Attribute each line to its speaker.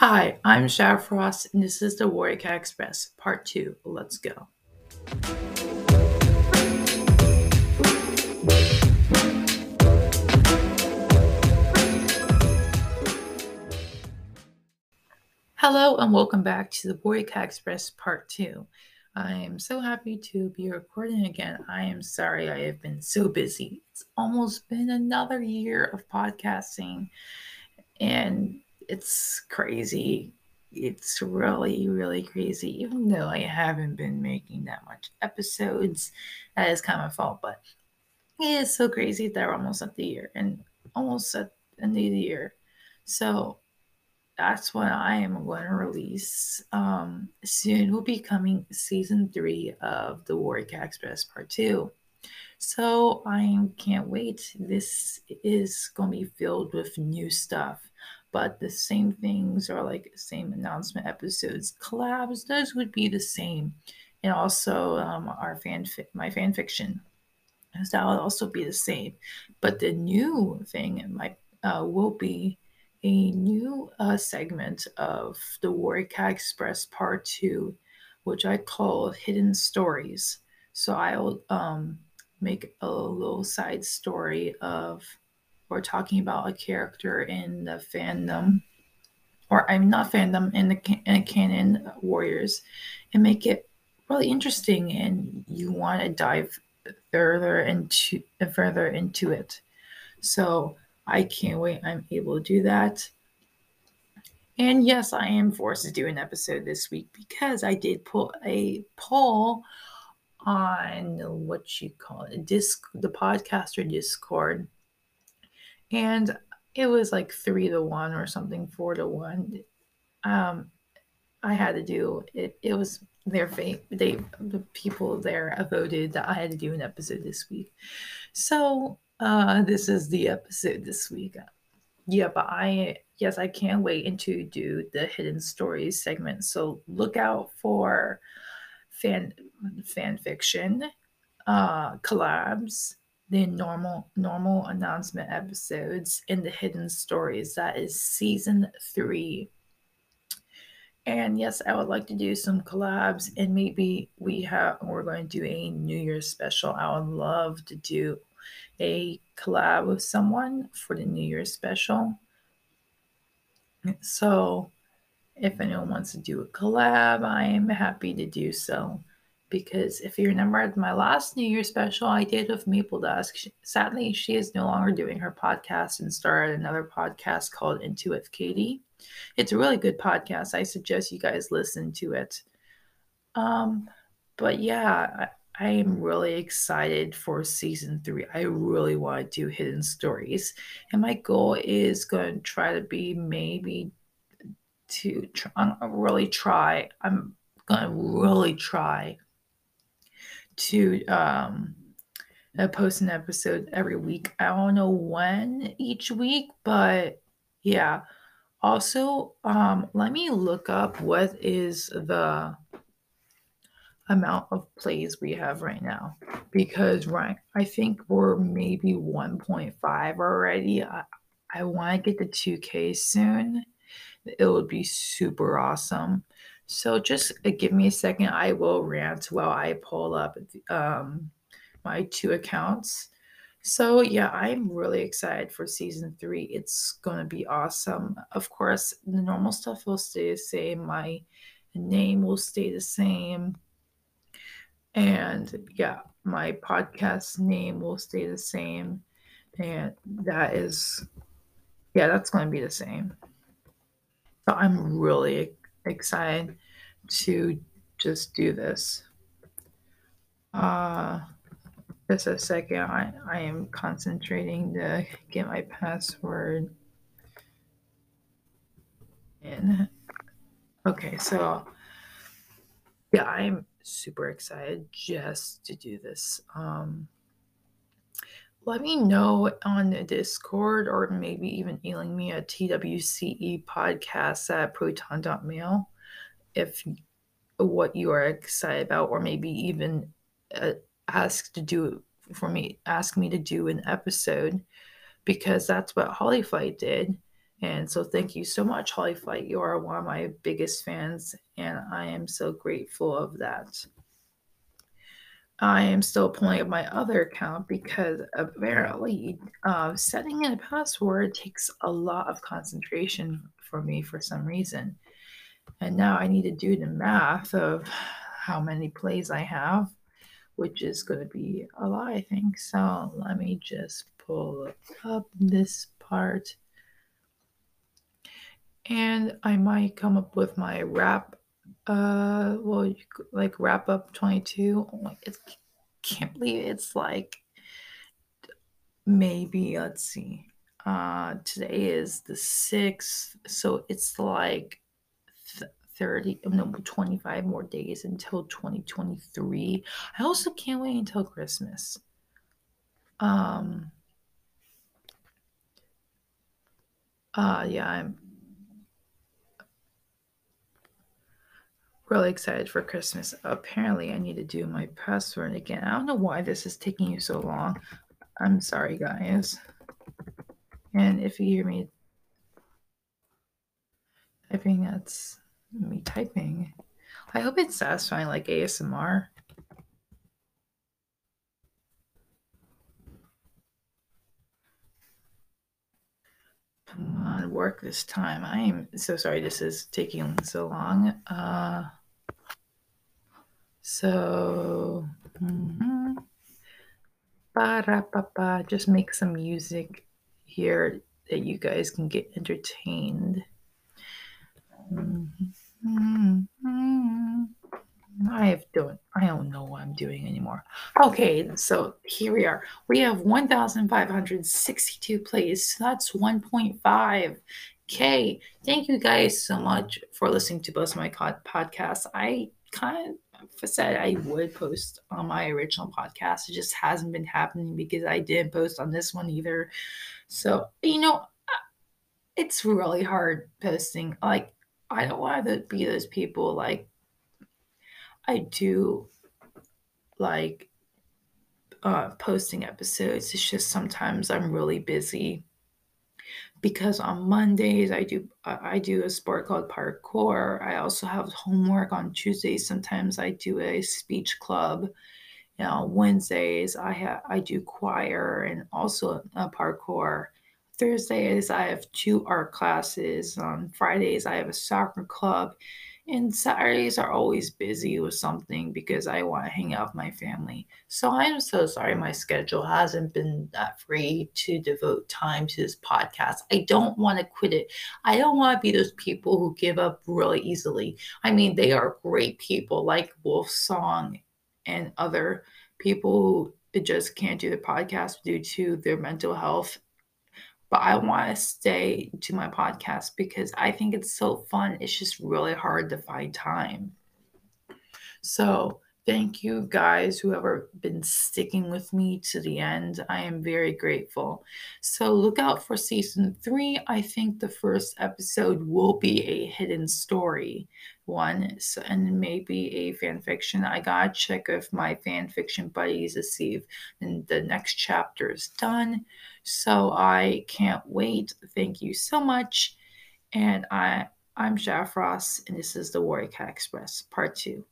Speaker 1: Hi, I'm Shadowfrost, and this is the Warrior Cat Express, Part 2. Let's go. Hello, and welcome back to the Warrior Cat Express, Part 2. I am so happy to be recording again. I am sorry I have been so busy. It's almost been another year of podcasting, and it's crazy. It's really, really crazy. Even though I haven't been making that much episodes, that is kind of my fault. But it is so crazy that we're almost at the year and almost at the end of the year. So that's when I am going to release. Um, soon will be coming season three of the Warrior Cat Express Part Two. So I can't wait. This is going to be filled with new stuff but the same things are like same announcement episodes collabs those would be the same and also um, our fan fi- my fan fiction that will also be the same but the new thing might uh, will be a new uh, segment of the Warrior Express Part 2, which I call Hidden Stories. So I'll um, make a little side story of or talking about a character in the fandom, or I'm not fandom in the in canon Warriors, and make it really interesting, and you want to dive further into further into it. So I can't wait. I'm able to do that. And yes, I am forced to do an episode this week because I did pull a poll on what you call it, disc the podcaster Discord and it was like three to one or something, four to one. Um, I had to do it. It was their fate. They the people there voted that I had to do an episode this week. So uh, this is the episode this week. Yeah, but I yes, I can't wait to do the hidden stories segment. So look out for fan fan fiction, uh, collabs, the normal normal announcement episodes in the hidden stories. That is season three. And yes i would like to do some collabs and maybe we have we're going to do a new year's special. I would love to do a collab with someone for the new year's special. So if anyone wants to do a collab i am happy to do so because if you remember my last New Year special I did with Maple Dusk, sadly she is no longer doing her podcast and started another podcast called Into with Katie. It's a really good podcast. I suggest you guys listen to it. Um, but yeah, I, I am really excited for season three. I really want to do hidden stories, and my goal is going to try to be maybe to try, really try. I'm going to really try to um, uh, post an episode every week. I don't know when each week, but yeah. Also, um, let me look up what is the amount of plays we have right now because right i think we're maybe 1.5 already i, I want to get to 2k soon it would be super awesome so just uh, give me a second. I will rant while I pull up um, my two accounts. So yeah, I'm really excited for season three. It's gonna be awesome. Of course, the normal stuff will stay the same. My name will stay the same. And yeah, my podcast name will stay the same. And that is, yeah, that's going to be the same. So I'm really excited to just do this. Uh, just a second. I, I am concentrating to get my password in. Okay, so yeah, I'm super excited just to do this. Um, let me know on the Discord or maybe even emailing me at twce podcast at proton.mail if what you are excited about, or maybe even uh, ask to do for me, ask me to do an episode because that's what Hollyflight did. And so thank you so much, Holly Flight. You are one of my biggest fans, and I am so grateful of that. I am still pulling up my other account because apparently uh, setting in a password takes a lot of concentration for me for some reason. And now I need to do the math of how many plays I have, which is going to be a lot, I think. So let me just pull up this part. And I might come up with my wrap uh, well, you, like wrap up 22. Oh my, it can't believe it's like maybe let's see. Uh, today is the sixth, so it's like 30, no, 25 more days until 2023. I also can't wait until Christmas. Um, uh, yeah, I'm really excited for Christmas. Apparently, I need to do my password again. I don't know why this is taking you so long. I'm sorry, guys. And if you hear me typing, that's me typing. I hope it's satisfying like ASMR. Come on, work this time. I am so sorry this is taking so long. Uh, so, mm-hmm. ba just make some music here that you guys can get entertained. Mm-hmm. I don't I don't know what I'm doing anymore. Okay, so here we are. We have 1,562 plays. So that's 1.5 K. Thank you guys so much for listening to both of my podcasts. I kind of said I would post on my original podcast. It just hasn't been happening because I didn't post on this one either. So, you know, it's really hard posting. Like, I don't want to be those people like I do like uh, posting episodes. It's just sometimes I'm really busy because on Mondays I do I do a sport called parkour. I also have homework on Tuesdays. Sometimes I do a speech club. You know, Wednesdays I have I do choir and also a parkour. Thursdays I have two art classes. On Fridays I have a soccer club. And Saturdays are always busy with something because I want to hang out with my family. So I'm so sorry my schedule hasn't been that free to devote time to this podcast. I don't want to quit it. I don't want to be those people who give up really easily. I mean, they are great people like Wolf Song and other people who just can't do the podcast due to their mental health but I want to stay to my podcast because I think it's so fun. It's just really hard to find time. So, thank you guys who have been sticking with me to the end. I am very grateful. So, look out for season three. I think the first episode will be a hidden story one so, and maybe a fan fiction. I gotta check if my fan fiction buddies see if the next chapter is done. So I can't wait. Thank you so much. And I I'm Shadowfrost, and this is the Warrior Cat Express, part two.